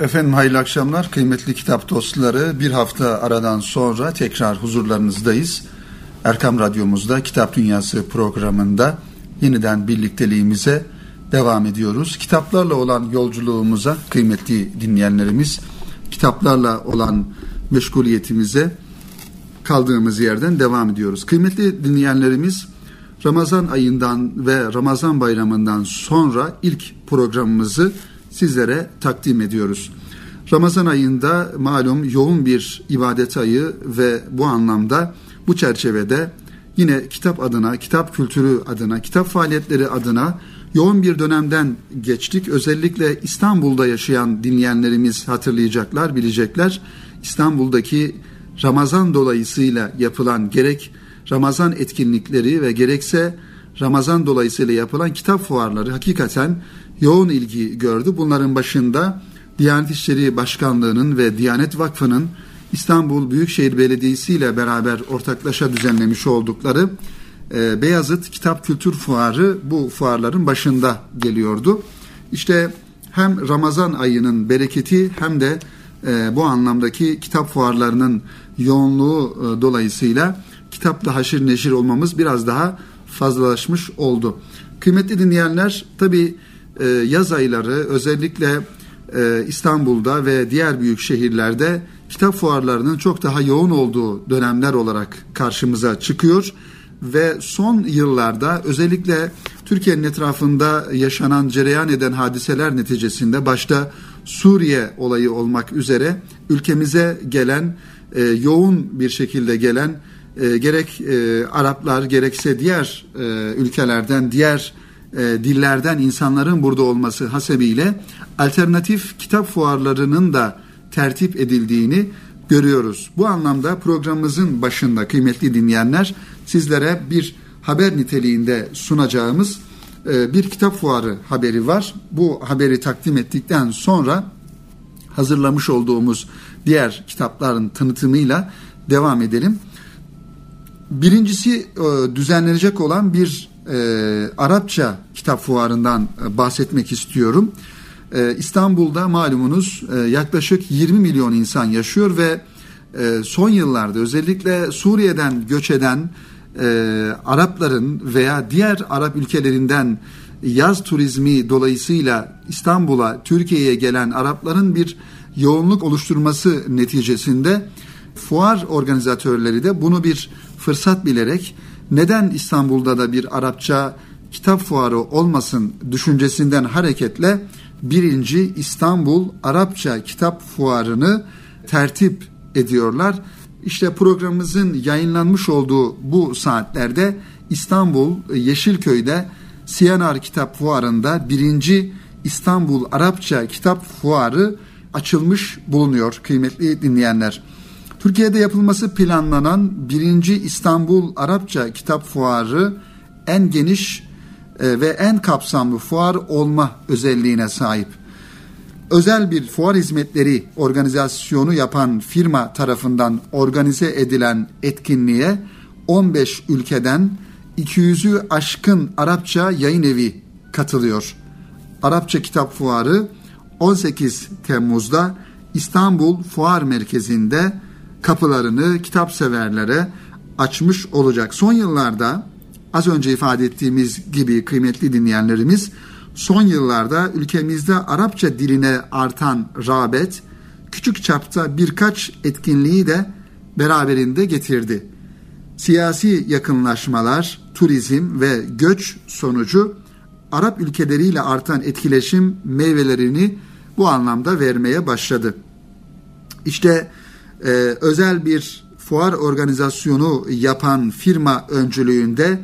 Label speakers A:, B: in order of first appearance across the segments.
A: Efendim hayırlı akşamlar kıymetli kitap dostları bir hafta aradan sonra tekrar huzurlarınızdayız. Erkam Radyomuzda Kitap Dünyası programında yeniden birlikteliğimize devam ediyoruz. Kitaplarla olan yolculuğumuza kıymetli dinleyenlerimiz kitaplarla olan meşguliyetimize kaldığımız yerden devam ediyoruz. Kıymetli dinleyenlerimiz Ramazan ayından ve Ramazan bayramından sonra ilk programımızı sizlere takdim ediyoruz. Ramazan ayında malum yoğun bir ibadet ayı ve bu anlamda bu çerçevede yine kitap adına, kitap kültürü adına, kitap faaliyetleri adına yoğun bir dönemden geçtik. Özellikle İstanbul'da yaşayan dinleyenlerimiz hatırlayacaklar, bilecekler. İstanbul'daki Ramazan dolayısıyla yapılan gerek Ramazan etkinlikleri ve gerekse Ramazan dolayısıyla yapılan kitap fuarları hakikaten yoğun ilgi gördü. Bunların başında Diyanet İşleri Başkanlığı'nın ve Diyanet Vakfı'nın İstanbul Büyükşehir Belediyesi ile beraber ortaklaşa düzenlemiş oldukları e, Beyazıt Kitap Kültür Fuarı bu fuarların başında geliyordu. İşte hem Ramazan ayının bereketi hem de e, bu anlamdaki kitap fuarlarının yoğunluğu e, dolayısıyla kitapla haşir neşir olmamız biraz daha fazlalaşmış oldu. Kıymetli dinleyenler tabi e, yaz ayları özellikle e, İstanbul'da ve diğer büyük şehirlerde kitap fuarlarının çok daha yoğun olduğu dönemler olarak karşımıza çıkıyor. Ve son yıllarda özellikle Türkiye'nin etrafında yaşanan cereyan eden hadiseler neticesinde başta Suriye olayı olmak üzere ülkemize gelen e, yoğun bir şekilde gelen e, gerek e, Araplar gerekse diğer e, ülkelerden diğer e, dillerden insanların burada olması hasebiyle alternatif kitap fuarlarının da tertip edildiğini görüyoruz. Bu anlamda programımızın başında kıymetli dinleyenler sizlere bir haber niteliğinde sunacağımız e, bir kitap fuarı haberi var. Bu haberi takdim ettikten sonra hazırlamış olduğumuz diğer kitapların tanıtımıyla devam edelim. Birincisi e, düzenlenecek olan bir e, Arapça kitap fuarından e, bahsetmek istiyorum. E, İstanbul'da malumunuz e, yaklaşık 20 milyon insan yaşıyor ve e, son yıllarda özellikle Suriye'den göç eden e, Arapların veya diğer Arap ülkelerinden yaz turizmi dolayısıyla İstanbul'a, Türkiye'ye gelen Arapların bir yoğunluk oluşturması neticesinde fuar organizatörleri de bunu bir fırsat bilerek neden İstanbul'da da bir Arapça kitap fuarı olmasın düşüncesinden hareketle birinci İstanbul Arapça Kitap Fuarı'nı tertip ediyorlar. İşte programımızın yayınlanmış olduğu bu saatlerde İstanbul Yeşilköy'de Siyanar Kitap Fuarı'nda birinci İstanbul Arapça Kitap Fuarı açılmış bulunuyor kıymetli dinleyenler. Türkiye'de yapılması planlanan birinci İstanbul Arapça Kitap Fuarı en geniş e, ve en kapsamlı fuar olma özelliğine sahip. Özel bir fuar hizmetleri organizasyonu yapan firma tarafından organize edilen etkinliğe 15 ülkeden 200'ü aşkın Arapça yayın evi katılıyor. Arapça Kitap Fuarı 18 Temmuz'da İstanbul Fuar Merkezi'nde kapılarını kitap severlere açmış olacak. Son yıllarda az önce ifade ettiğimiz gibi kıymetli dinleyenlerimiz son yıllarda ülkemizde Arapça diline artan rağbet küçük çapta birkaç etkinliği de beraberinde getirdi. Siyasi yakınlaşmalar, turizm ve göç sonucu Arap ülkeleriyle artan etkileşim meyvelerini bu anlamda vermeye başladı. İşte e, özel bir fuar organizasyonu yapan firma öncülüğünde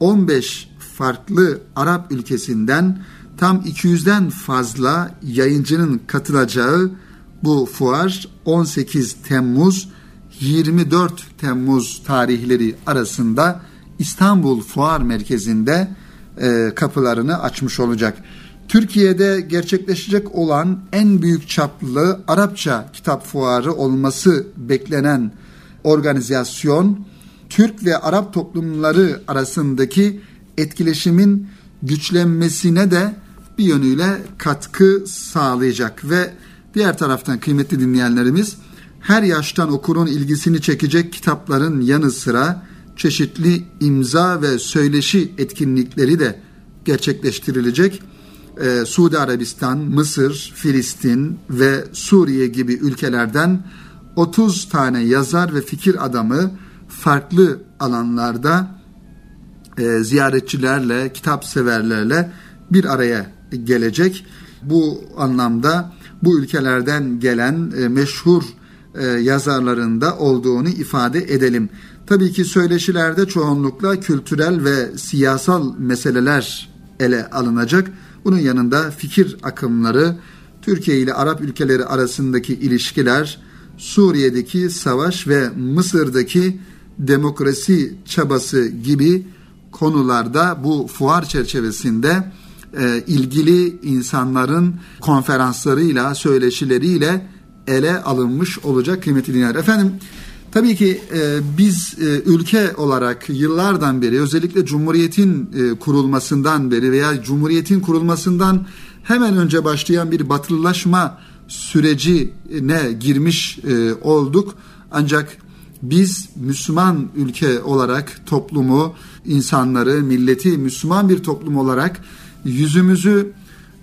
A: 15 farklı Arap ülkesinden tam 200'den fazla yayıncının katılacağı bu fuar 18 Temmuz 24 Temmuz tarihleri arasında İstanbul Fuar Merkezi'nde e, kapılarını açmış olacak. Türkiye'de gerçekleşecek olan en büyük çaplı Arapça kitap fuarı olması beklenen organizasyon Türk ve Arap toplumları arasındaki etkileşimin güçlenmesine de bir yönüyle katkı sağlayacak ve Diğer taraftan kıymetli dinleyenlerimiz her yaştan okurun ilgisini çekecek kitapların yanı sıra çeşitli imza ve söyleşi etkinlikleri de gerçekleştirilecek. Ee, Suudi Arabistan, Mısır, Filistin ve Suriye gibi ülkelerden 30 tane yazar ve fikir adamı farklı alanlarda e, ziyaretçilerle, kitap severlerle bir araya gelecek. Bu anlamda bu ülkelerden gelen e, meşhur e, yazarlarında olduğunu ifade edelim. Tabii ki söyleşilerde çoğunlukla kültürel ve siyasal meseleler ele alınacak. Bunun yanında fikir akımları, Türkiye ile Arap ülkeleri arasındaki ilişkiler, Suriye'deki savaş ve Mısır'daki demokrasi çabası gibi konularda bu fuar çerçevesinde e, ilgili insanların konferanslarıyla, söyleşileriyle ele alınmış olacak kıymetli dinler. Efendim tabii ki e, biz e, ülke olarak yıllardan beri özellikle Cumhuriyet'in e, kurulmasından beri veya Cumhuriyet'in kurulmasından hemen önce başlayan bir batılılaşma sürecine girmiş e, olduk. Ancak biz Müslüman ülke olarak toplumu, insanları, milleti Müslüman bir toplum olarak yüzümüzü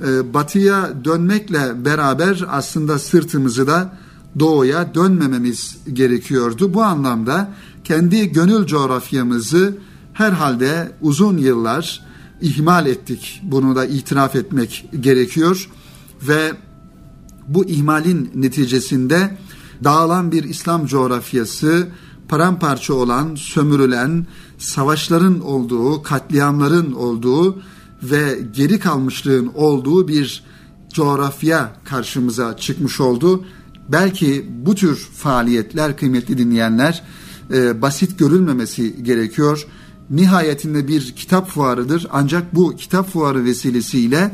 A: e, batıya dönmekle beraber aslında sırtımızı da doğuya dönmememiz gerekiyordu. Bu anlamda kendi gönül coğrafyamızı herhalde uzun yıllar ihmal ettik. Bunu da itiraf etmek gerekiyor ve bu ihmalin neticesinde dağılan bir İslam coğrafyası, paramparça olan, sömürülen, savaşların olduğu, katliamların olduğu ve geri kalmışlığın olduğu bir coğrafya karşımıza çıkmış oldu. Belki bu tür faaliyetler kıymetli dinleyenler e, basit görülmemesi gerekiyor. Nihayetinde bir kitap fuarıdır ancak bu kitap fuarı vesilesiyle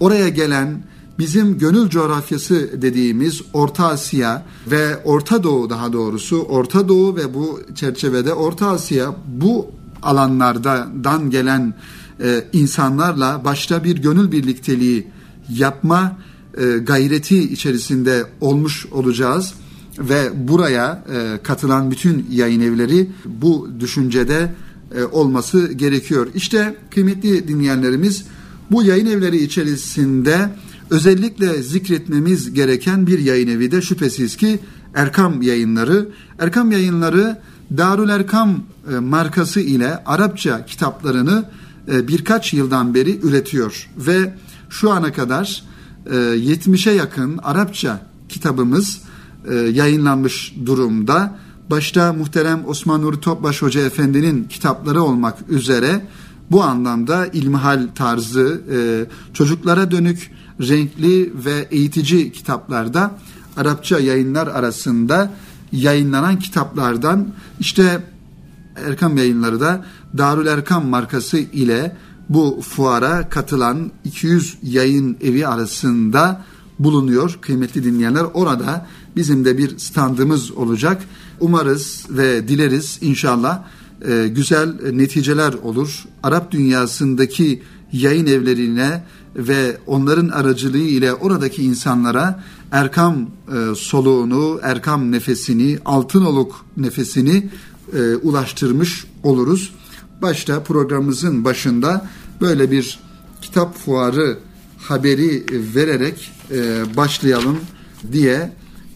A: oraya gelen bizim gönül coğrafyası dediğimiz Orta Asya ve Orta Doğu daha doğrusu Orta Doğu ve bu çerçevede Orta Asya bu alanlardan gelen e, insanlarla başta bir gönül birlikteliği yapma e, gayreti içerisinde olmuş olacağız ve buraya e, katılan bütün yayın evleri bu düşüncede e, olması gerekiyor. İşte kıymetli dinleyenlerimiz bu yayın evleri içerisinde özellikle zikretmemiz gereken bir yayın evi de şüphesiz ki Erkam Yayınları. Erkam Yayınları Darül Erkam markası ile Arapça kitaplarını birkaç yıldan beri üretiyor ve şu ana kadar 70'e yakın Arapça kitabımız e, yayınlanmış durumda. Başta muhterem Osman Nuri Topbaş Hoca Efendi'nin kitapları olmak üzere bu anlamda ilmihal tarzı çocuklara dönük renkli ve eğitici kitaplarda Arapça yayınlar arasında yayınlanan kitaplardan işte Erkam yayınları da Darül Erkam markası ile bu fuara katılan 200 yayın evi arasında bulunuyor kıymetli dinleyenler. Orada bizim de bir standımız olacak. Umarız ve dileriz inşallah e, güzel neticeler olur. Arap dünyasındaki yayın evlerine ve onların aracılığı ile oradaki insanlara Erkam e, soluğunu, Erkam nefesini, altın oluk nefesini e, ulaştırmış oluruz. Başta programımızın başında böyle bir kitap fuarı haberi vererek e, başlayalım diye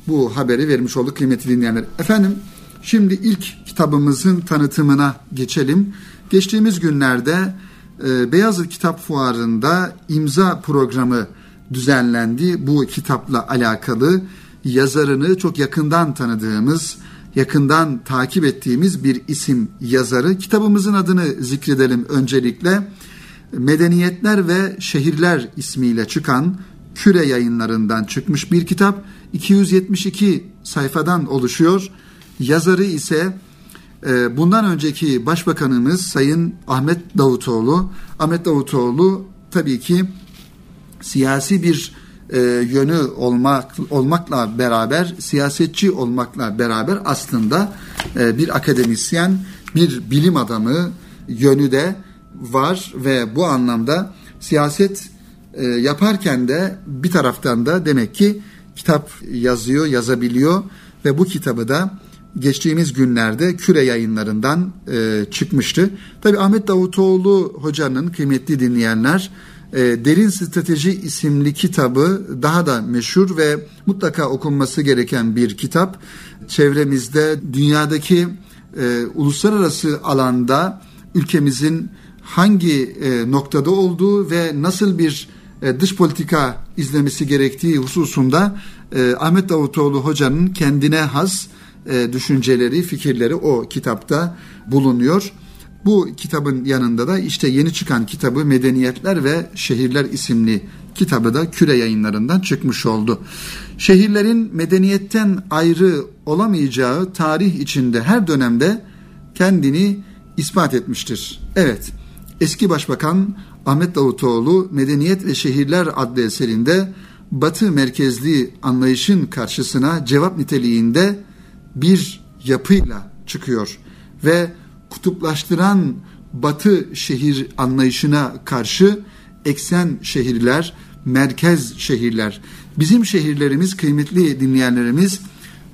A: bu haberi vermiş olduk kıymetli dinleyenler. Efendim şimdi ilk kitabımızın tanıtımına geçelim. Geçtiğimiz günlerde e, Beyazıt Kitap Fuarı'nda imza programı düzenlendi. Bu kitapla alakalı yazarını çok yakından tanıdığımız yakından takip ettiğimiz bir isim yazarı. Kitabımızın adını zikredelim öncelikle. Medeniyetler ve Şehirler ismiyle çıkan Küre yayınlarından çıkmış bir kitap. 272 sayfadan oluşuyor. Yazarı ise e, bundan önceki başbakanımız Sayın Ahmet Davutoğlu. Ahmet Davutoğlu tabii ki siyasi bir e, yönü olmak olmakla beraber siyasetçi olmakla beraber aslında e, bir akademisyen, bir bilim adamı yönü de var ve bu anlamda siyaset e, yaparken de bir taraftan da demek ki kitap yazıyor, yazabiliyor ve bu kitabı da geçtiğimiz günlerde Küre yayınlarından e, çıkmıştı. Tabi Ahmet Davutoğlu hocanın kıymetli dinleyenler e, Derin Strateji isimli kitabı daha da meşhur ve mutlaka okunması gereken bir kitap. Çevremizde dünyadaki e, uluslararası alanda ülkemizin hangi e, noktada olduğu ve nasıl bir e, dış politika izlemesi gerektiği hususunda e, Ahmet Davutoğlu hocanın kendine has e, düşünceleri, fikirleri o kitapta bulunuyor. Bu kitabın yanında da işte yeni çıkan kitabı Medeniyetler ve Şehirler isimli kitabı da Küre yayınlarından çıkmış oldu. Şehirlerin medeniyetten ayrı olamayacağı tarih içinde her dönemde kendini ispat etmiştir. Evet, eski başbakan Ahmet Davutoğlu Medeniyet ve Şehirler adlı eserinde Batı merkezli anlayışın karşısına cevap niteliğinde bir yapıyla çıkıyor ve kutuplaştıran Batı şehir anlayışına karşı eksen şehirler, merkez şehirler. Bizim şehirlerimiz kıymetli dinleyenlerimiz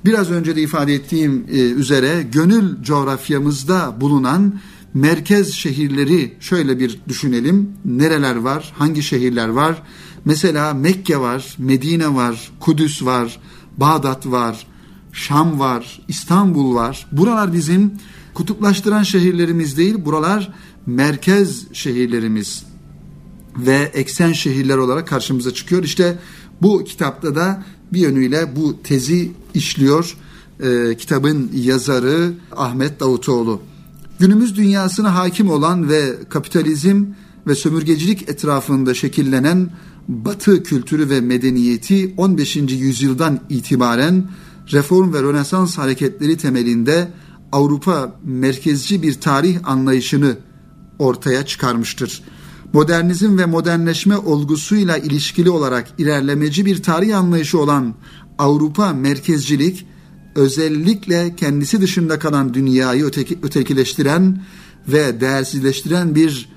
A: biraz önce de ifade ettiğim e, üzere gönül coğrafyamızda bulunan merkez şehirleri şöyle bir düşünelim. Nereler var? Hangi şehirler var? Mesela Mekke var, Medine var, Kudüs var, Bağdat var, Şam var, İstanbul var. Buralar bizim kutuplaştıran şehirlerimiz değil, buralar merkez şehirlerimiz ve eksen şehirler olarak karşımıza çıkıyor. İşte bu kitapta da bir yönüyle bu tezi işliyor. Ee, kitabın yazarı Ahmet Davutoğlu. Günümüz dünyasına hakim olan ve kapitalizm ve sömürgecilik etrafında şekillenen Batı kültürü ve medeniyeti 15. yüzyıldan itibaren reform ve rönesans hareketleri temelinde Avrupa merkezci bir tarih anlayışını ortaya çıkarmıştır. Modernizm ve modernleşme olgusuyla ilişkili olarak ilerlemeci bir tarih anlayışı olan Avrupa merkezcilik özellikle kendisi dışında kalan dünyayı öteki, ötekileştiren ve değersizleştiren bir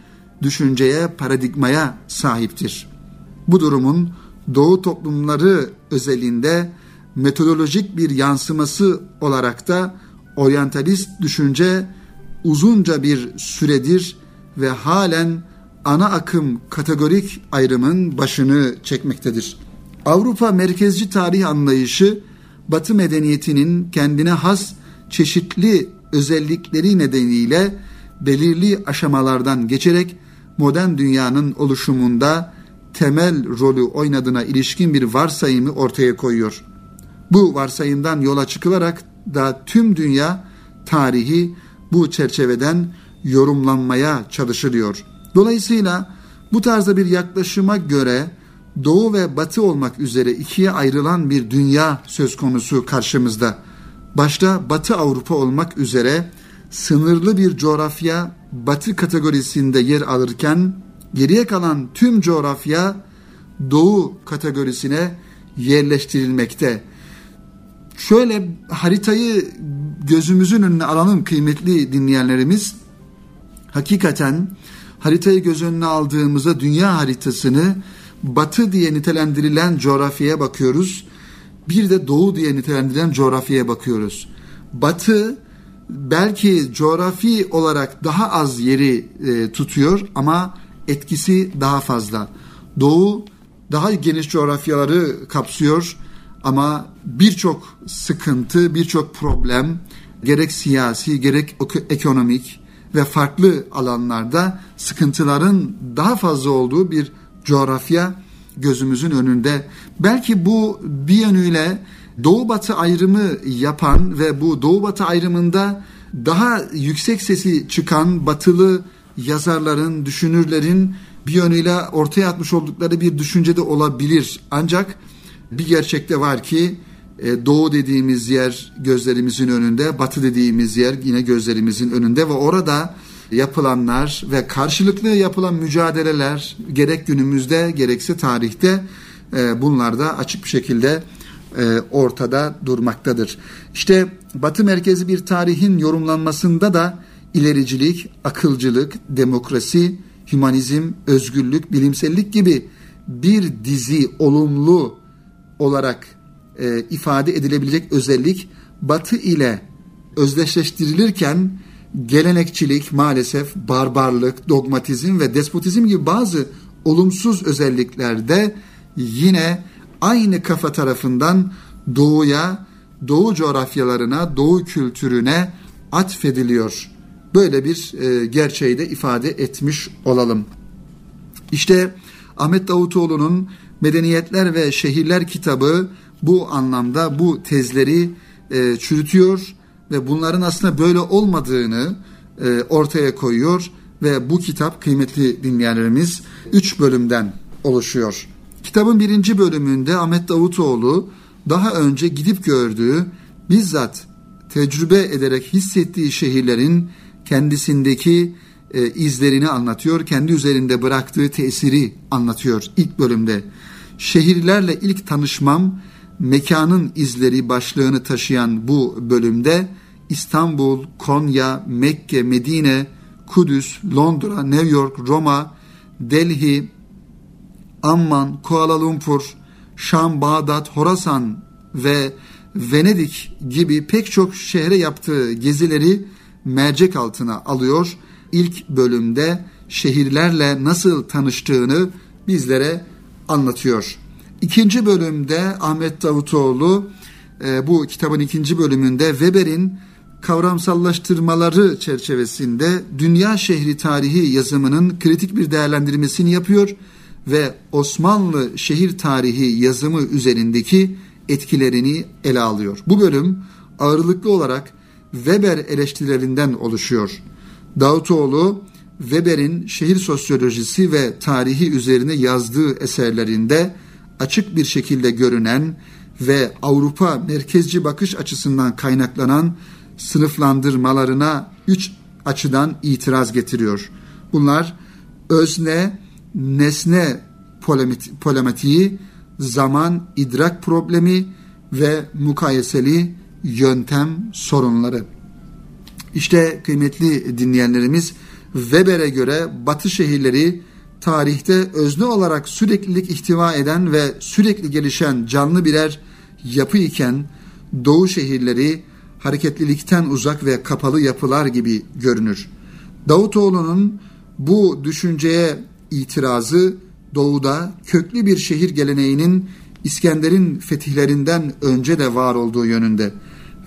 A: düşünceye, paradigmaya sahiptir. Bu durumun Doğu toplumları özelinde metodolojik bir yansıması olarak da oryantalist düşünce uzunca bir süredir ve halen ana akım kategorik ayrımın başını çekmektedir. Avrupa merkezci tarih anlayışı Batı medeniyetinin kendine has çeşitli özellikleri nedeniyle belirli aşamalardan geçerek modern dünyanın oluşumunda temel rolü oynadığına ilişkin bir varsayımı ortaya koyuyor. Bu varsayımdan yola çıkılarak da tüm dünya tarihi bu çerçeveden yorumlanmaya çalışılıyor. Dolayısıyla bu tarzda bir yaklaşıma göre Doğu ve Batı olmak üzere ikiye ayrılan bir dünya söz konusu karşımızda. Başta Batı Avrupa olmak üzere sınırlı bir coğrafya Batı kategorisinde yer alırken geriye kalan tüm coğrafya Doğu kategorisine yerleştirilmekte. Şöyle haritayı gözümüzün önüne alalım kıymetli dinleyenlerimiz. Hakikaten haritayı göz önüne aldığımızda dünya haritasını batı diye nitelendirilen coğrafyaya bakıyoruz. Bir de doğu diye nitelendirilen coğrafyaya bakıyoruz. Batı belki coğrafi olarak daha az yeri e, tutuyor ama etkisi daha fazla. Doğu daha geniş coğrafyaları kapsıyor ama birçok sıkıntı, birçok problem gerek siyasi gerek ekonomik ve farklı alanlarda sıkıntıların daha fazla olduğu bir coğrafya gözümüzün önünde. Belki bu bir yönüyle doğu batı ayrımı yapan ve bu doğu batı ayrımında daha yüksek sesi çıkan batılı yazarların, düşünürlerin bir yönüyle ortaya atmış oldukları bir düşüncede olabilir. Ancak bir gerçekte var ki e, doğu dediğimiz yer gözlerimizin önünde, batı dediğimiz yer yine gözlerimizin önünde ve orada yapılanlar ve karşılıklı yapılan mücadeleler gerek günümüzde gerekse tarihte e, bunlar da açık bir şekilde e, ortada durmaktadır. İşte Batı merkezi bir tarihin yorumlanmasında da ilericilik, akılcılık, demokrasi, hümanizm, özgürlük, bilimsellik gibi bir dizi olumlu olarak e, ifade edilebilecek özellik Batı ile özdeşleştirilirken gelenekçilik maalesef barbarlık, dogmatizm ve despotizm gibi bazı olumsuz özelliklerde yine aynı kafa tarafından doğuya, doğu coğrafyalarına, doğu kültürüne atfediliyor. Böyle bir e, gerçeği de ifade etmiş olalım. İşte Ahmet Davutoğlu'nun Medeniyetler ve Şehirler kitabı bu anlamda bu tezleri e, çürütüyor ve bunların aslında böyle olmadığını e, ortaya koyuyor ve bu kitap kıymetli dinleyenlerimiz 3 bölümden oluşuyor. Kitabın birinci bölümünde Ahmet Davutoğlu daha önce gidip gördüğü, bizzat tecrübe ederek hissettiği şehirlerin kendisindeki e, izlerini anlatıyor. Kendi üzerinde bıraktığı tesiri anlatıyor ilk bölümde. Şehirlerle ilk tanışmam mekanın izleri başlığını taşıyan bu bölümde İstanbul, Konya, Mekke, Medine, Kudüs, Londra, New York, Roma, Delhi, Amman, Kuala Lumpur, Şam, Bağdat, Horasan ve Venedik gibi pek çok şehre yaptığı gezileri mercek altına alıyor. İlk bölümde şehirlerle nasıl tanıştığını bizlere anlatıyor. İkinci bölümde Ahmet Davutoğlu e, bu kitabın ikinci bölümünde Weber'in kavramsallaştırmaları çerçevesinde dünya şehri tarihi yazımının kritik bir değerlendirmesini yapıyor ve Osmanlı şehir tarihi yazımı üzerindeki etkilerini ele alıyor. Bu bölüm ağırlıklı olarak Weber eleştirilerinden oluşuyor. Davutoğlu Weber'in şehir sosyolojisi ve tarihi üzerine yazdığı eserlerinde açık bir şekilde görünen ve Avrupa merkezci bakış açısından kaynaklanan sınıflandırmalarına üç açıdan itiraz getiriyor. Bunlar özne, nesne polematiği, zaman idrak problemi ve mukayeseli yöntem sorunları. İşte kıymetli dinleyenlerimiz Weber'e göre Batı şehirleri tarihte özne olarak süreklilik ihtiva eden ve sürekli gelişen canlı birer yapı iken Doğu şehirleri hareketlilikten uzak ve kapalı yapılar gibi görünür. Davutoğlu'nun bu düşünceye itirazı doğuda köklü bir şehir geleneğinin İskender'in fetihlerinden önce de var olduğu yönünde.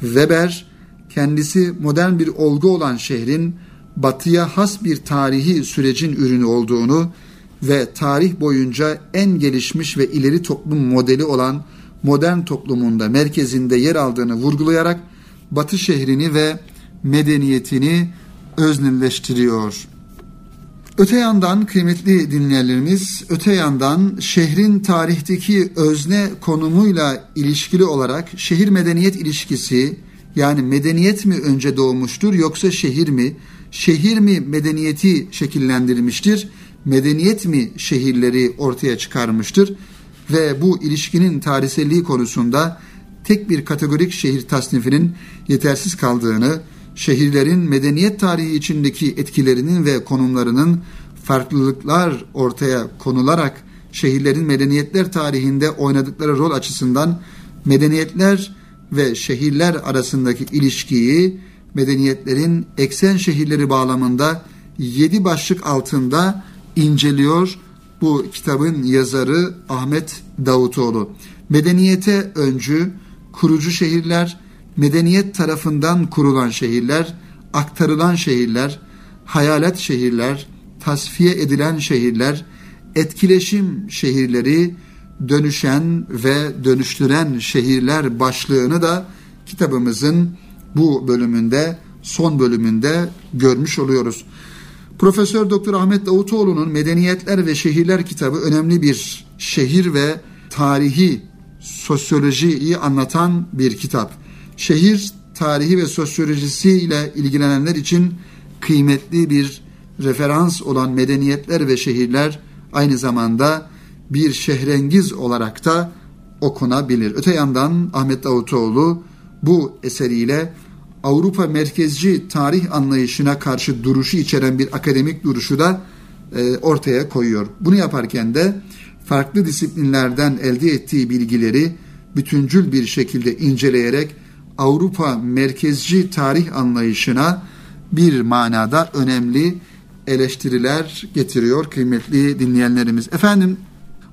A: Weber kendisi modern bir olgu olan şehrin batıya has bir tarihi sürecin ürünü olduğunu ve tarih boyunca en gelişmiş ve ileri toplum modeli olan modern toplumunda merkezinde yer aldığını vurgulayarak Batı şehrini ve medeniyetini öznelleştiriyor. Öte yandan kıymetli dinleyenlerimiz, öte yandan şehrin tarihteki özne konumuyla ilişkili olarak şehir medeniyet ilişkisi yani medeniyet mi önce doğmuştur yoksa şehir mi? Şehir mi medeniyeti şekillendirmiştir? Medeniyet mi şehirleri ortaya çıkarmıştır? Ve bu ilişkinin tarihselliği konusunda tek bir kategorik şehir tasnifinin yetersiz kaldığını, şehirlerin medeniyet tarihi içindeki etkilerinin ve konumlarının farklılıklar ortaya konularak şehirlerin medeniyetler tarihinde oynadıkları rol açısından medeniyetler ve şehirler arasındaki ilişkiyi medeniyetlerin eksen şehirleri bağlamında yedi başlık altında inceliyor bu kitabın yazarı Ahmet Davutoğlu. Medeniyete öncü, kurucu şehirler, medeniyet tarafından kurulan şehirler, aktarılan şehirler, hayalet şehirler, tasfiye edilen şehirler, etkileşim şehirleri, dönüşen ve dönüştüren şehirler başlığını da kitabımızın bu bölümünde, son bölümünde görmüş oluyoruz. Profesör Doktor Ahmet Davutoğlu'nun Medeniyetler ve Şehirler kitabı önemli bir şehir ve tarihi sosyolojiyi anlatan bir kitap. Şehir tarihi ve sosyolojisi ile ilgilenenler için kıymetli bir referans olan medeniyetler ve şehirler aynı zamanda bir şehrengiz olarak da okunabilir. Öte yandan Ahmet Davutoğlu bu eseriyle Avrupa merkezci tarih anlayışına karşı duruşu içeren bir akademik duruşu da e, ortaya koyuyor. Bunu yaparken de farklı disiplinlerden elde ettiği bilgileri bütüncül bir şekilde inceleyerek Avrupa merkezci tarih anlayışına bir manada önemli eleştiriler getiriyor kıymetli dinleyenlerimiz. Efendim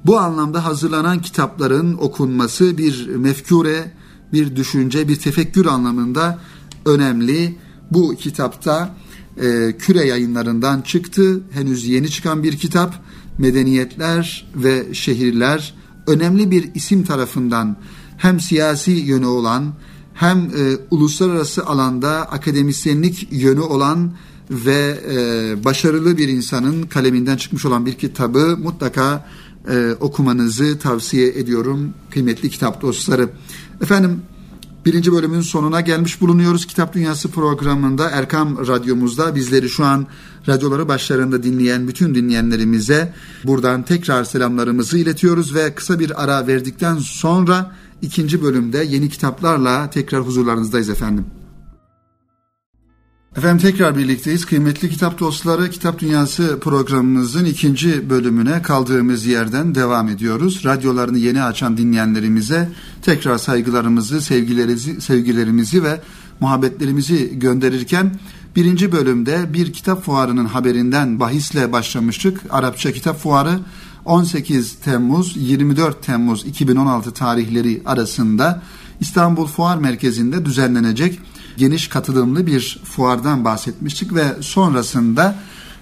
A: bu anlamda hazırlanan kitapların okunması bir mefkure, bir düşünce, bir tefekkür anlamında önemli. Bu kitapta e, Küre yayınlarından çıktı. Henüz yeni çıkan bir kitap. Medeniyetler ve Şehirler önemli bir isim tarafından hem siyasi yönü olan hem e, uluslararası alanda akademisyenlik yönü olan ve e, başarılı bir insanın kaleminden çıkmış olan bir kitabı mutlaka e, okumanızı tavsiye ediyorum kıymetli kitap dostları. Efendim birinci bölümün sonuna gelmiş bulunuyoruz. Kitap Dünyası programında Erkam Radyomuzda bizleri şu an radyoları başlarında dinleyen bütün dinleyenlerimize buradan tekrar selamlarımızı iletiyoruz ve kısa bir ara verdikten sonra ikinci bölümde yeni kitaplarla tekrar huzurlarınızdayız efendim. Efendim tekrar birlikteyiz. Kıymetli kitap dostları, Kitap Dünyası programımızın ikinci bölümüne kaldığımız yerden devam ediyoruz. Radyolarını yeni açan dinleyenlerimize tekrar saygılarımızı, sevgilerimizi, sevgilerimizi ve muhabbetlerimizi gönderirken birinci bölümde bir kitap fuarının haberinden bahisle başlamıştık. Arapça kitap fuarı 18 Temmuz 24 Temmuz 2016 tarihleri arasında İstanbul Fuar Merkezi'nde düzenlenecek geniş katılımlı bir fuardan bahsetmiştik ve sonrasında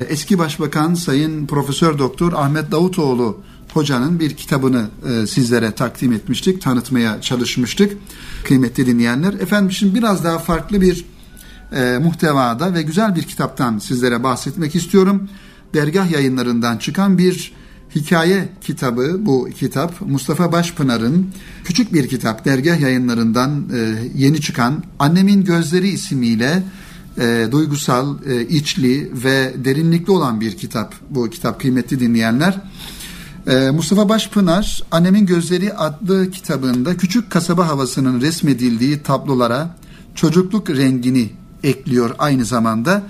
A: eski başbakan Sayın Profesör Doktor Ahmet Davutoğlu hocanın bir kitabını e, sizlere takdim etmiştik, tanıtmaya çalışmıştık kıymetli dinleyenler. Efendim şimdi biraz daha farklı bir e, muhtevada ve güzel bir kitaptan sizlere bahsetmek istiyorum. Dergah yayınlarından çıkan bir hikaye kitabı bu kitap Mustafa Başpınar'ın küçük bir kitap dergah yayınlarından e, yeni çıkan Annemin Gözleri ismiyle e, duygusal, e, içli ve derinlikli olan bir kitap bu kitap kıymetli dinleyenler. E, Mustafa Başpınar Annemin Gözleri adlı kitabında küçük kasaba havasının resmedildiği tablolara çocukluk rengini ekliyor aynı zamanda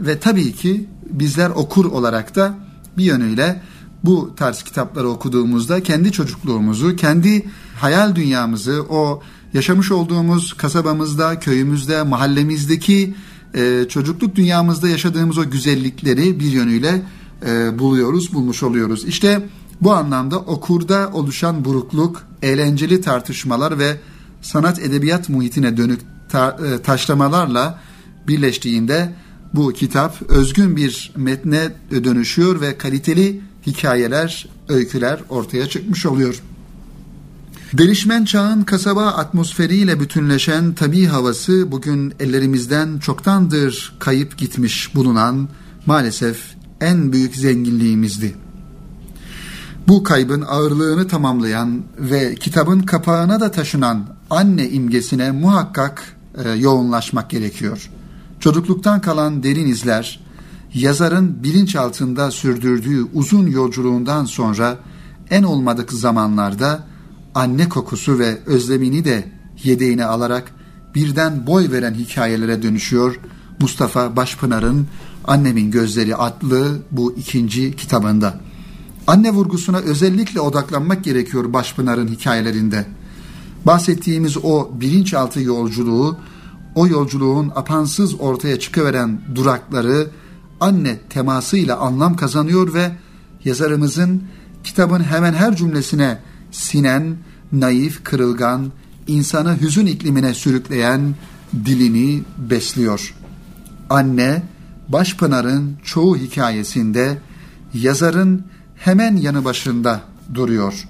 A: ve tabii ki bizler okur olarak da bir yönüyle bu tarz kitapları okuduğumuzda kendi çocukluğumuzu, kendi hayal dünyamızı, o yaşamış olduğumuz kasabamızda, köyümüzde, mahallemizdeki e, çocukluk dünyamızda yaşadığımız o güzellikleri bir yönüyle e, buluyoruz, bulmuş oluyoruz. İşte bu anlamda okurda oluşan burukluk, eğlenceli tartışmalar ve sanat edebiyat muhitine dönük ta, e, taşlamalarla birleştiğinde bu kitap özgün bir metne dönüşüyor ve kaliteli hikayeler, öyküler ortaya çıkmış oluyor. Delişmen çağın kasaba atmosferiyle bütünleşen tabi havası bugün ellerimizden çoktandır kayıp gitmiş bulunan maalesef en büyük zenginliğimizdi. Bu kaybın ağırlığını tamamlayan ve kitabın kapağına da taşınan anne imgesine muhakkak e, yoğunlaşmak gerekiyor. Çocukluktan kalan derin izler, yazarın bilinç altında sürdürdüğü uzun yolculuğundan sonra en olmadık zamanlarda anne kokusu ve özlemini de yedeğine alarak birden boy veren hikayelere dönüşüyor Mustafa Başpınar'ın Annemin Gözleri adlı bu ikinci kitabında. Anne vurgusuna özellikle odaklanmak gerekiyor Başpınar'ın hikayelerinde. Bahsettiğimiz o bilinçaltı yolculuğu, o yolculuğun apansız ortaya çıkıveren durakları, anne temasıyla anlam kazanıyor ve yazarımızın kitabın hemen her cümlesine sinen, naif, kırılgan, insanı hüzün iklimine sürükleyen dilini besliyor. Anne, Başpınar'ın çoğu hikayesinde yazarın hemen yanı başında duruyor.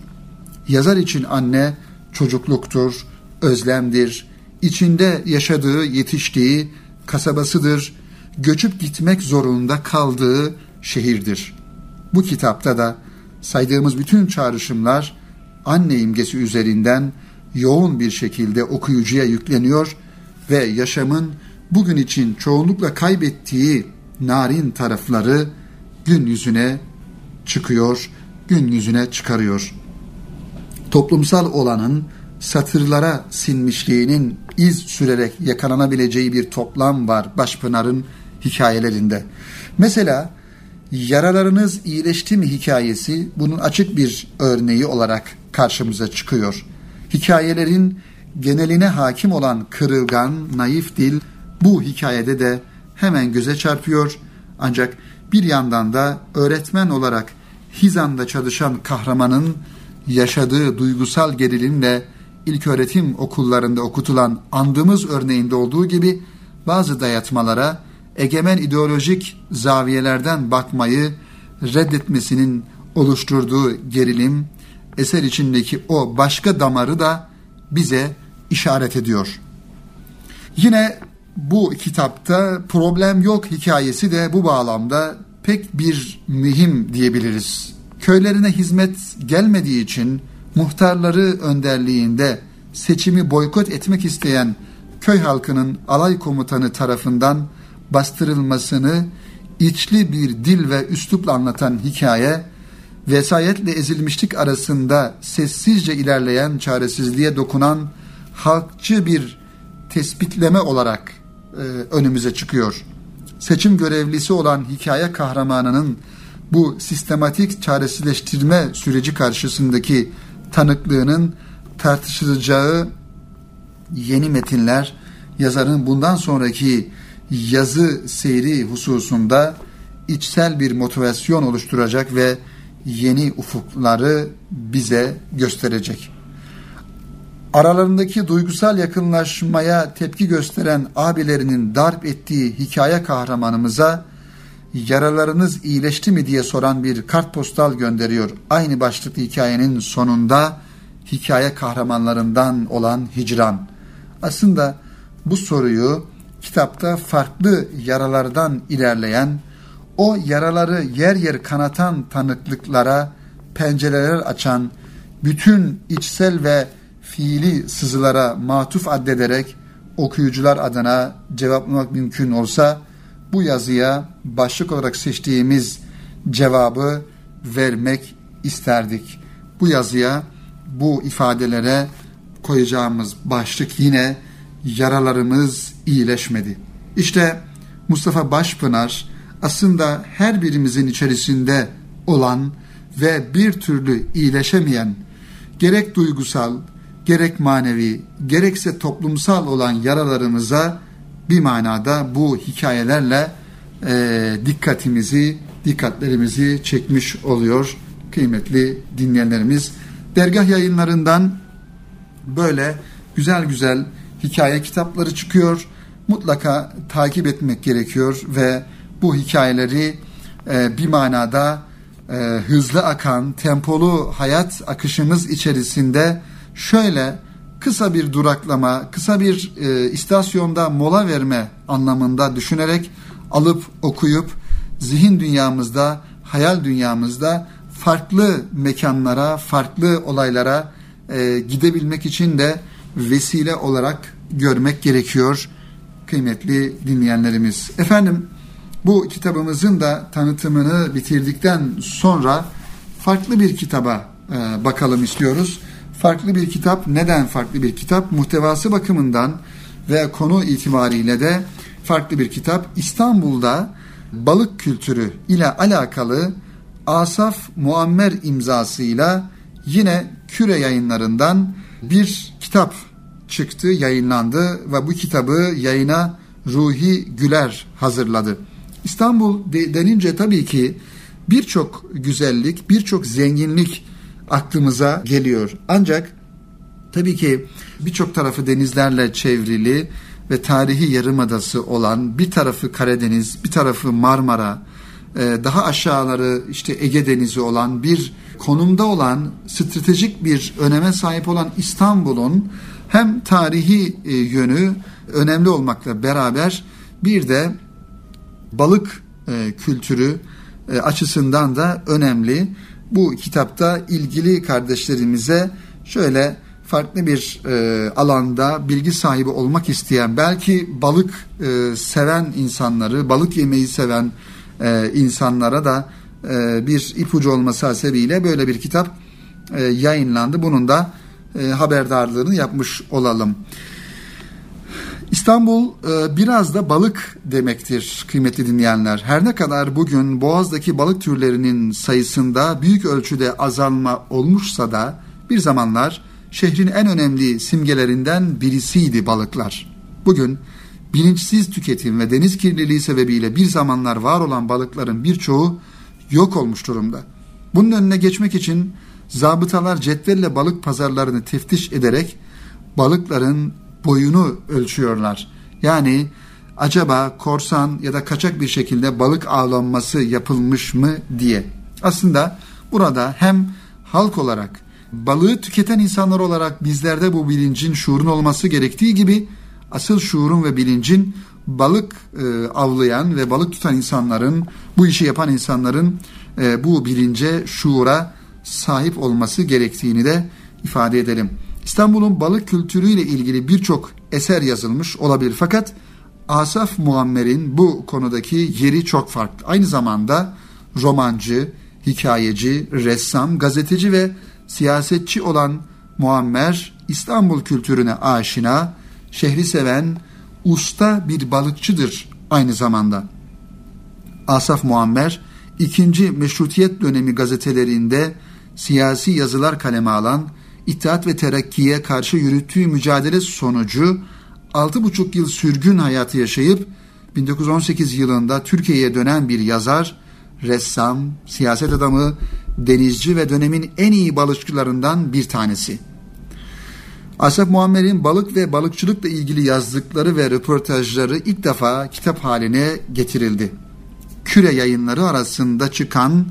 A: Yazar için anne çocukluktur, özlemdir, içinde yaşadığı, yetiştiği kasabasıdır, göçüp gitmek zorunda kaldığı şehirdir. Bu kitapta da saydığımız bütün çağrışımlar anne imgesi üzerinden yoğun bir şekilde okuyucuya yükleniyor ve yaşamın bugün için çoğunlukla kaybettiği narin tarafları gün yüzüne çıkıyor, gün yüzüne çıkarıyor. Toplumsal olanın satırlara sinmişliğinin iz sürerek yakalanabileceği bir toplam var Başpınar'ın hikayelerinde. Mesela yaralarınız iyileşti mi hikayesi bunun açık bir örneği olarak karşımıza çıkıyor. Hikayelerin geneline hakim olan kırılgan, naif dil bu hikayede de hemen göze çarpıyor. Ancak bir yandan da öğretmen olarak Hizan'da çalışan kahramanın yaşadığı duygusal gerilimle ilk öğretim okullarında okutulan andığımız örneğinde olduğu gibi bazı dayatmalara egemen ideolojik zaviyelerden bakmayı reddetmesinin oluşturduğu gerilim eser içindeki o başka damarı da bize işaret ediyor. Yine bu kitapta problem yok hikayesi de bu bağlamda pek bir mühim diyebiliriz. Köylerine hizmet gelmediği için muhtarları önderliğinde seçimi boykot etmek isteyen köy halkının alay komutanı tarafından bastırılmasını içli bir dil ve üslupla anlatan hikaye, vesayetle ezilmişlik arasında sessizce ilerleyen çaresizliğe dokunan halkçı bir tespitleme olarak e, önümüze çıkıyor. Seçim görevlisi olan hikaye kahramanının bu sistematik çaresizleştirme süreci karşısındaki tanıklığının tartışılacağı yeni metinler yazarın bundan sonraki yazı seyri hususunda içsel bir motivasyon oluşturacak ve yeni ufukları bize gösterecek. Aralarındaki duygusal yakınlaşmaya tepki gösteren abilerinin darp ettiği hikaye kahramanımıza yaralarınız iyileşti mi diye soran bir kartpostal gönderiyor. Aynı başlıklı hikayenin sonunda hikaye kahramanlarından olan Hicran. Aslında bu soruyu kitapta farklı yaralardan ilerleyen, o yaraları yer yer kanatan tanıklıklara pencereler açan, bütün içsel ve fiili sızılara matuf addederek okuyucular adına cevaplamak mümkün olsa bu yazıya başlık olarak seçtiğimiz cevabı vermek isterdik. Bu yazıya, bu ifadelere koyacağımız başlık yine yaralarımız iyileşmedi. İşte Mustafa Başpınar aslında her birimizin içerisinde olan ve bir türlü iyileşemeyen gerek duygusal, gerek manevi, gerekse toplumsal olan yaralarımıza bir manada bu hikayelerle e, dikkatimizi, dikkatlerimizi çekmiş oluyor kıymetli dinleyenlerimiz. Dergah yayınlarından böyle güzel güzel hikaye kitapları çıkıyor. Mutlaka takip etmek gerekiyor ve bu hikayeleri e, bir manada e, hızlı akan, tempolu hayat akışımız içerisinde şöyle kısa bir duraklama, kısa bir e, istasyonda mola verme anlamında düşünerek alıp okuyup zihin dünyamızda, hayal dünyamızda farklı mekanlara, farklı olaylara e, gidebilmek için de vesile olarak görmek gerekiyor kıymetli dinleyenlerimiz. Efendim bu kitabımızın da tanıtımını bitirdikten sonra farklı bir kitaba e, bakalım istiyoruz. Farklı bir kitap neden farklı bir kitap? Muhtevası bakımından ve konu itibariyle de farklı bir kitap. İstanbul'da balık kültürü ile alakalı Asaf Muammer imzasıyla yine Küre yayınlarından bir kitap çıktı, yayınlandı ve bu kitabı yayına Ruhi Güler hazırladı. İstanbul denince tabii ki birçok güzellik, birçok zenginlik aklımıza geliyor. Ancak tabii ki birçok tarafı denizlerle çevrili ve tarihi yarımadası olan bir tarafı Karadeniz, bir tarafı Marmara, e, daha aşağıları işte Ege Denizi olan bir konumda olan stratejik bir öneme sahip olan İstanbul'un hem tarihi e, yönü önemli olmakla beraber bir de balık e, kültürü açısından da önemli. Bu kitapta ilgili kardeşlerimize şöyle farklı bir e, alanda bilgi sahibi olmak isteyen, belki balık e, seven insanları, balık yemeyi seven e, insanlara da e, bir ipucu olması hasebiyle böyle bir kitap e, yayınlandı. Bunun da e, haberdarlığını yapmış olalım. İstanbul e, biraz da balık demektir kıymetli dinleyenler. Her ne kadar bugün Boğaz'daki balık türlerinin sayısında büyük ölçüde azalma olmuşsa da bir zamanlar şehrin en önemli simgelerinden birisiydi balıklar. Bugün bilinçsiz tüketim ve deniz kirliliği sebebiyle bir zamanlar var olan balıkların birçoğu yok olmuş durumda. Bunun önüne geçmek için zabıtalar cetvelle balık pazarlarını teftiş ederek balıkların boyunu ölçüyorlar. Yani acaba korsan ya da kaçak bir şekilde balık avlanması yapılmış mı diye. Aslında burada hem halk olarak balığı tüketen insanlar olarak bizlerde bu bilincin şuurun olması gerektiği gibi asıl şuurun ve bilincin balık e, avlayan ve balık tutan insanların bu işi yapan insanların e, bu bilince şuura sahip olması gerektiğini de ifade edelim. İstanbul'un balık kültürüyle ilgili birçok eser yazılmış olabilir fakat Asaf Muammer'in bu konudaki yeri çok farklı. Aynı zamanda romancı, hikayeci, ressam, gazeteci ve siyasetçi olan Muammer İstanbul kültürüne aşina, şehri seven, usta bir balıkçıdır aynı zamanda. Asaf Muammer, ikinci meşrutiyet dönemi gazetelerinde siyasi yazılar kaleme alan, İttihat ve Terakki'ye karşı yürüttüğü mücadele sonucu 6,5 yıl sürgün hayatı yaşayıp 1918 yılında Türkiye'ye dönen bir yazar, ressam, siyaset adamı, denizci ve dönemin en iyi balıkçılarından bir tanesi. Asaf Muammer'in balık ve balıkçılıkla ilgili yazdıkları ve röportajları ilk defa kitap haline getirildi. Küre yayınları arasında çıkan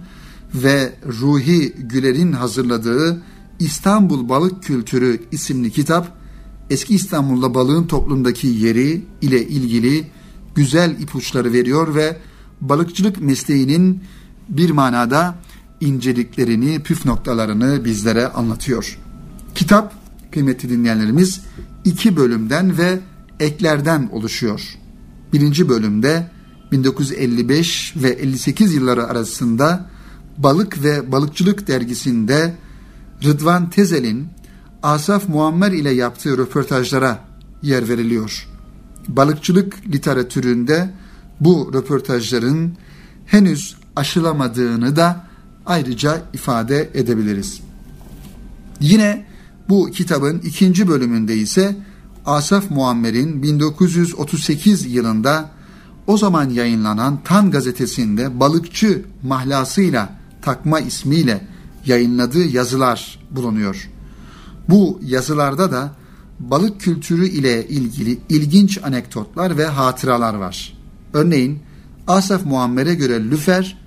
A: ve Ruhi Güler'in hazırladığı İstanbul Balık Kültürü isimli kitap eski İstanbul'da balığın toplumdaki yeri ile ilgili güzel ipuçları veriyor ve balıkçılık mesleğinin bir manada inceliklerini, püf noktalarını bizlere anlatıyor. Kitap kıymetli dinleyenlerimiz iki bölümden ve eklerden oluşuyor. Birinci bölümde 1955 ve 58 yılları arasında Balık ve Balıkçılık dergisinde Rıdvan Tezel'in Asaf Muammer ile yaptığı röportajlara yer veriliyor. Balıkçılık literatüründe bu röportajların henüz aşılamadığını da ayrıca ifade edebiliriz. Yine bu kitabın ikinci bölümünde ise Asaf Muammer'in 1938 yılında o zaman yayınlanan Tan gazetesinde balıkçı mahlasıyla takma ismiyle yayınladığı yazılar bulunuyor. Bu yazılarda da balık kültürü ile ilgili ilginç anekdotlar ve hatıralar var. Örneğin Asaf Muammer'e göre lüfer,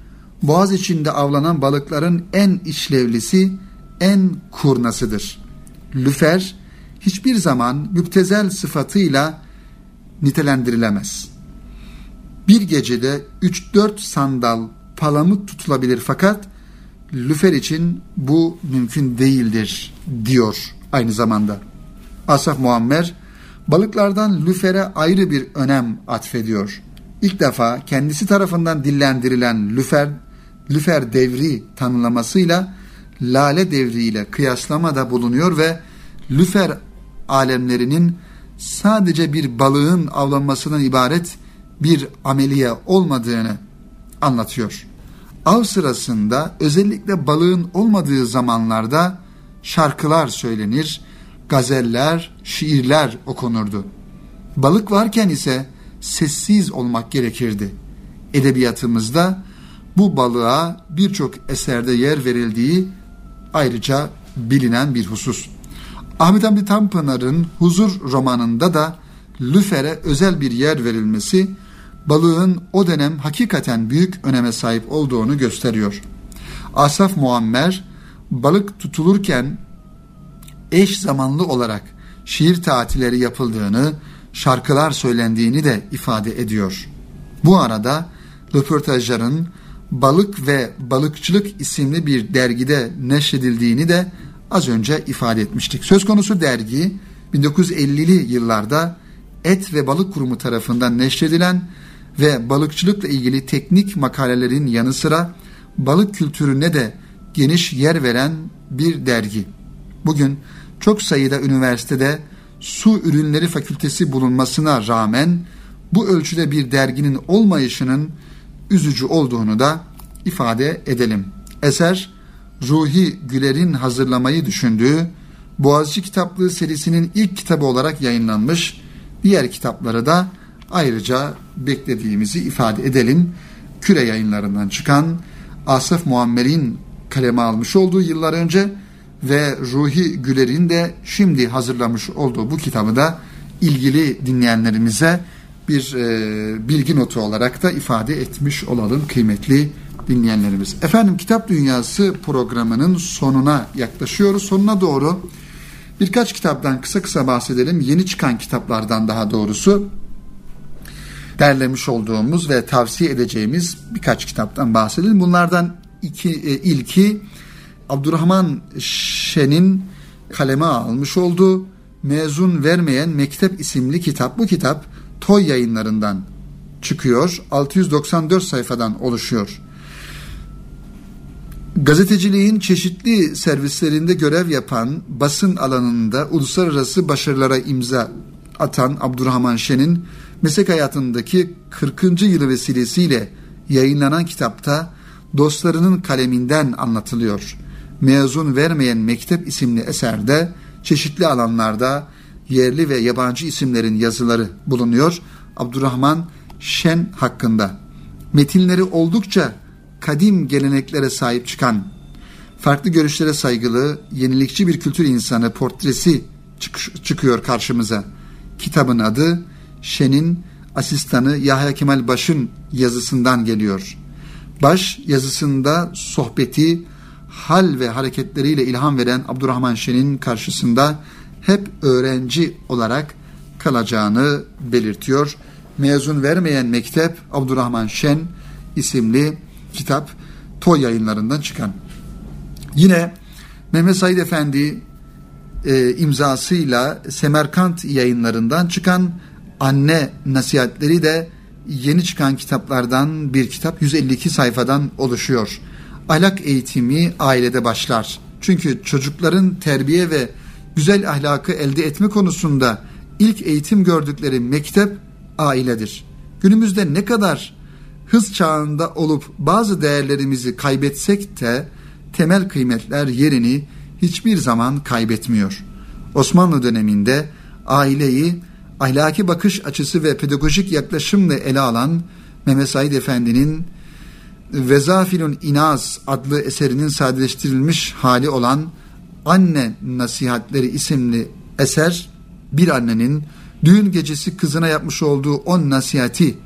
A: boğaz içinde avlanan balıkların en işlevlisi, en kurnasıdır. Lüfer, hiçbir zaman müptezel sıfatıyla nitelendirilemez. Bir gecede 3-4 sandal palamut tutulabilir fakat lüfer için bu mümkün değildir diyor aynı zamanda. Asaf Muammer balıklardan lüfere ayrı bir önem atfediyor. İlk defa kendisi tarafından dillendirilen lüfer, lüfer devri tanımlamasıyla lale devriyle kıyaslamada bulunuyor ve lüfer alemlerinin sadece bir balığın avlanmasından ibaret bir ameliye olmadığını anlatıyor. Av sırasında özellikle balığın olmadığı zamanlarda şarkılar söylenir, gazeller, şiirler okunurdu. Balık varken ise sessiz olmak gerekirdi. Edebiyatımızda bu balığa birçok eserde yer verildiği ayrıca bilinen bir husus. Ahmet Hamdi Tanpınar'ın Huzur romanında da lüfere özel bir yer verilmesi balığın o dönem hakikaten büyük öneme sahip olduğunu gösteriyor. Asaf Muammer balık tutulurken eş zamanlı olarak şiir tatilleri yapıldığını, şarkılar söylendiğini de ifade ediyor. Bu arada röportajların Balık ve Balıkçılık isimli bir dergide neşredildiğini de az önce ifade etmiştik. Söz konusu dergi 1950'li yıllarda Et ve Balık Kurumu tarafından neşredilen ve balıkçılıkla ilgili teknik makalelerin yanı sıra balık kültürüne de geniş yer veren bir dergi. Bugün çok sayıda üniversitede su ürünleri fakültesi bulunmasına rağmen bu ölçüde bir derginin olmayışının üzücü olduğunu da ifade edelim. Eser Ruhi Güler'in hazırlamayı düşündüğü Boğaziçi Kitaplığı serisinin ilk kitabı olarak yayınlanmış. Diğer kitapları da ayrıca beklediğimizi ifade edelim. Küre yayınlarından çıkan Asaf Muammer'in kaleme almış olduğu yıllar önce ve Ruhi Güler'in de şimdi hazırlamış olduğu bu kitabı da ilgili dinleyenlerimize bir e, bilgi notu olarak da ifade etmiş olalım kıymetli dinleyenlerimiz. Efendim Kitap Dünyası programının sonuna yaklaşıyoruz. Sonuna doğru birkaç kitaptan kısa kısa bahsedelim. Yeni çıkan kitaplardan daha doğrusu derlemiş olduğumuz ve tavsiye edeceğimiz birkaç kitaptan bahsedelim. Bunlardan iki, e, ilki Abdurrahman Şen'in kaleme almış olduğu Mezun Vermeyen Mektep isimli kitap. Bu kitap Toy yayınlarından çıkıyor. 694 sayfadan oluşuyor. Gazeteciliğin çeşitli servislerinde görev yapan, basın alanında uluslararası başarılara imza atan Abdurrahman Şen'in meslek hayatındaki 40. yılı vesilesiyle yayınlanan kitapta dostlarının kaleminden anlatılıyor. Mezun vermeyen mektep isimli eserde çeşitli alanlarda yerli ve yabancı isimlerin yazıları bulunuyor. Abdurrahman Şen hakkında. Metinleri oldukça kadim geleneklere sahip çıkan, farklı görüşlere saygılı, yenilikçi bir kültür insanı portresi çık- çıkıyor karşımıza. Kitabın adı Şen'in asistanı Yahya Kemal Baş'ın yazısından geliyor. Baş yazısında sohbeti, hal ve hareketleriyle ilham veren Abdurrahman Şen'in karşısında hep öğrenci olarak kalacağını belirtiyor. Mezun vermeyen mektep Abdurrahman Şen isimli kitap Toy yayınlarından çıkan. Yine Mehmet Said Efendi e, imzasıyla Semerkant yayınlarından çıkan Anne Nasihatleri de yeni çıkan kitaplardan bir kitap 152 sayfadan oluşuyor. Ahlak eğitimi ailede başlar. Çünkü çocukların terbiye ve güzel ahlakı elde etme konusunda ilk eğitim gördükleri mektep ailedir. Günümüzde ne kadar hız çağında olup bazı değerlerimizi kaybetsek de temel kıymetler yerini hiçbir zaman kaybetmiyor. Osmanlı döneminde aileyi ahlaki bakış açısı ve pedagojik yaklaşımla ele alan Mehmet Said Efendi'nin Vezafilun İnaz adlı eserinin sadeleştirilmiş hali olan Anne Nasihatleri isimli eser bir annenin düğün gecesi kızına yapmış olduğu on nasihati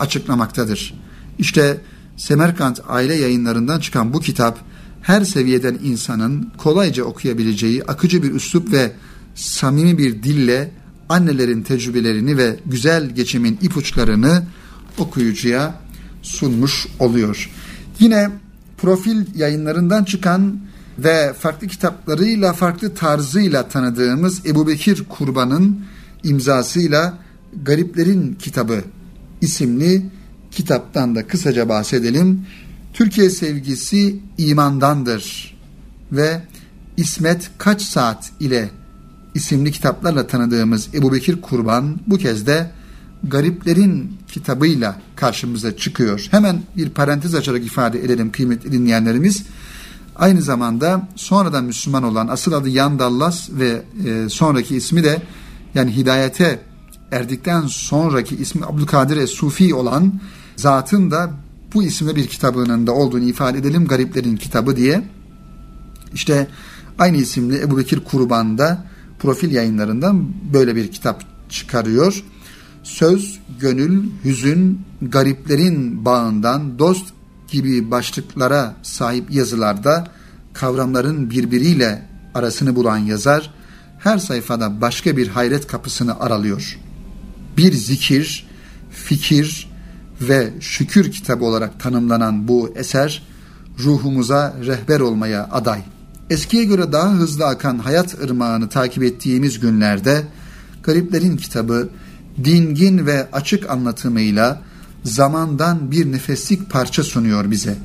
A: açıklamaktadır. İşte Semerkant aile yayınlarından çıkan bu kitap her seviyeden insanın kolayca okuyabileceği akıcı bir üslup ve samimi bir dille annelerin tecrübelerini ve güzel geçimin ipuçlarını okuyucuya sunmuş oluyor. Yine profil yayınlarından çıkan ve farklı kitaplarıyla farklı tarzıyla tanıdığımız Ebu Bekir Kurban'ın imzasıyla Gariplerin Kitabı isimli kitaptan da kısaca bahsedelim. Türkiye sevgisi imandandır ve İsmet Kaç Saat ile isimli kitaplarla tanıdığımız Ebu Bekir Kurban bu kez de Gariplerin kitabıyla karşımıza çıkıyor. Hemen bir parantez açarak ifade edelim kıymetli dinleyenlerimiz. Aynı zamanda sonradan Müslüman olan asıl adı Yan Dallas ve e, sonraki ismi de yani hidayete erdikten sonraki ismi Abdülkadir Es-Sufi olan zatın da bu isimde bir kitabının da olduğunu ifade edelim. Gariplerin kitabı diye. İşte aynı isimli Ebu Bekir Kurban'da profil yayınlarından böyle bir kitap çıkarıyor. Söz, gönül, hüzün, gariplerin bağından dost gibi başlıklara sahip yazılarda kavramların birbiriyle arasını bulan yazar her sayfada başka bir hayret kapısını aralıyor. Bir zikir, fikir ve şükür kitabı olarak tanımlanan bu eser ruhumuza rehber olmaya aday. Eskiye göre daha hızlı akan hayat ırmağını takip ettiğimiz günlerde Gariplerin kitabı dingin ve açık anlatımıyla zamandan bir nefeslik parça sunuyor bize.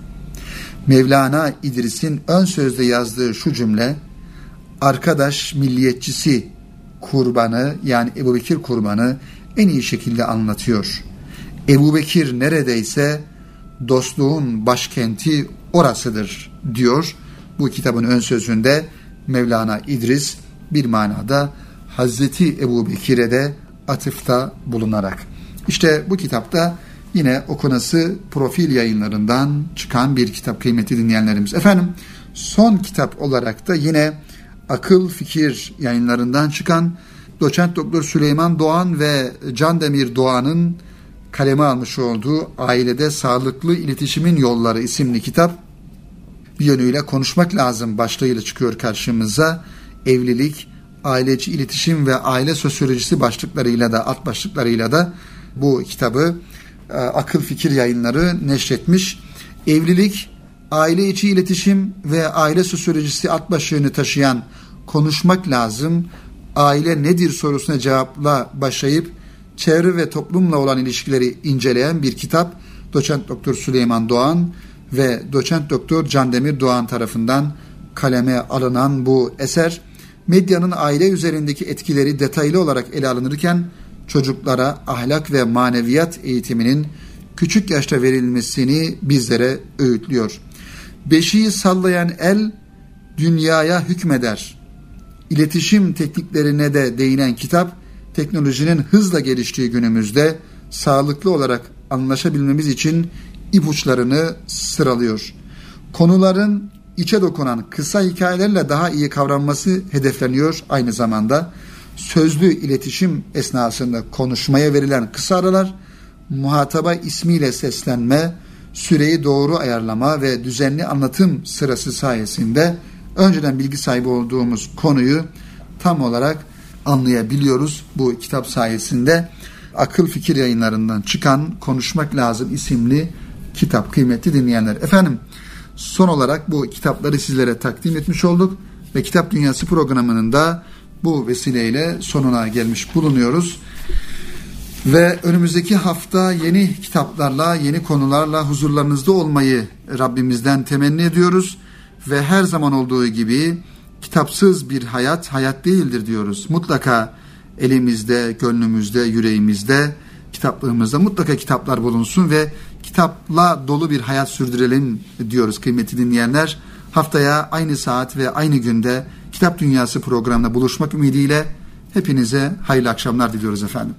A: Mevlana İdris'in ön sözde yazdığı şu cümle, arkadaş milliyetçisi kurbanı yani Ebu Bekir kurbanı en iyi şekilde anlatıyor. Ebu Bekir neredeyse dostluğun başkenti orasıdır diyor. Bu kitabın ön sözünde Mevlana İdris bir manada Hazreti Ebu Bekir'e de atıfta bulunarak. İşte bu kitapta yine okunası profil yayınlarından çıkan bir kitap kıymeti dinleyenlerimiz. Efendim son kitap olarak da yine akıl fikir yayınlarından çıkan doçent doktor Süleyman Doğan ve Can Demir Doğan'ın kaleme almış olduğu Ailede Sağlıklı İletişimin Yolları isimli kitap yönüyle konuşmak lazım başlığıyla çıkıyor karşımıza. Evlilik, aileci iletişim ve aile sosyolojisi başlıklarıyla da alt başlıklarıyla da bu kitabı e, akıl fikir yayınları neşretmiş. Evlilik, aile içi iletişim ve aile sosyolojisi alt başlığını taşıyan konuşmak lazım. Aile nedir sorusuna cevapla başlayıp çevre ve toplumla olan ilişkileri inceleyen bir kitap. Doçent Doktor Süleyman Doğan ve Doçent Doktor Candemir Doğan tarafından kaleme alınan bu eser medyanın aile üzerindeki etkileri detaylı olarak ele alınırken çocuklara ahlak ve maneviyat eğitiminin küçük yaşta verilmesini bizlere öğütlüyor. Beşiği sallayan el dünyaya hükmeder. İletişim tekniklerine de değinen kitap teknolojinin hızla geliştiği günümüzde sağlıklı olarak anlaşabilmemiz için ipuçlarını sıralıyor. Konuların içe dokunan kısa hikayelerle daha iyi kavranması hedefleniyor aynı zamanda. Sözlü iletişim esnasında konuşmaya verilen kısa aralar, muhataba ismiyle seslenme, süreyi doğru ayarlama ve düzenli anlatım sırası sayesinde önceden bilgi sahibi olduğumuz konuyu tam olarak anlayabiliyoruz bu kitap sayesinde. Akıl Fikir yayınlarından çıkan Konuşmak Lazım isimli kitap kıymetli dinleyenler. Efendim son olarak bu kitapları sizlere takdim etmiş olduk ve Kitap Dünyası programının da bu vesileyle sonuna gelmiş bulunuyoruz. Ve önümüzdeki hafta yeni kitaplarla, yeni konularla huzurlarınızda olmayı Rabbimizden temenni ediyoruz. Ve her zaman olduğu gibi kitapsız bir hayat hayat değildir diyoruz. Mutlaka elimizde, gönlümüzde, yüreğimizde, kitaplığımızda mutlaka kitaplar bulunsun ve kitapla dolu bir hayat sürdürelim diyoruz kıymetli dinleyenler. Haftaya aynı saat ve aynı günde Kitap Dünyası programında buluşmak ümidiyle hepinize hayırlı akşamlar diliyoruz efendim.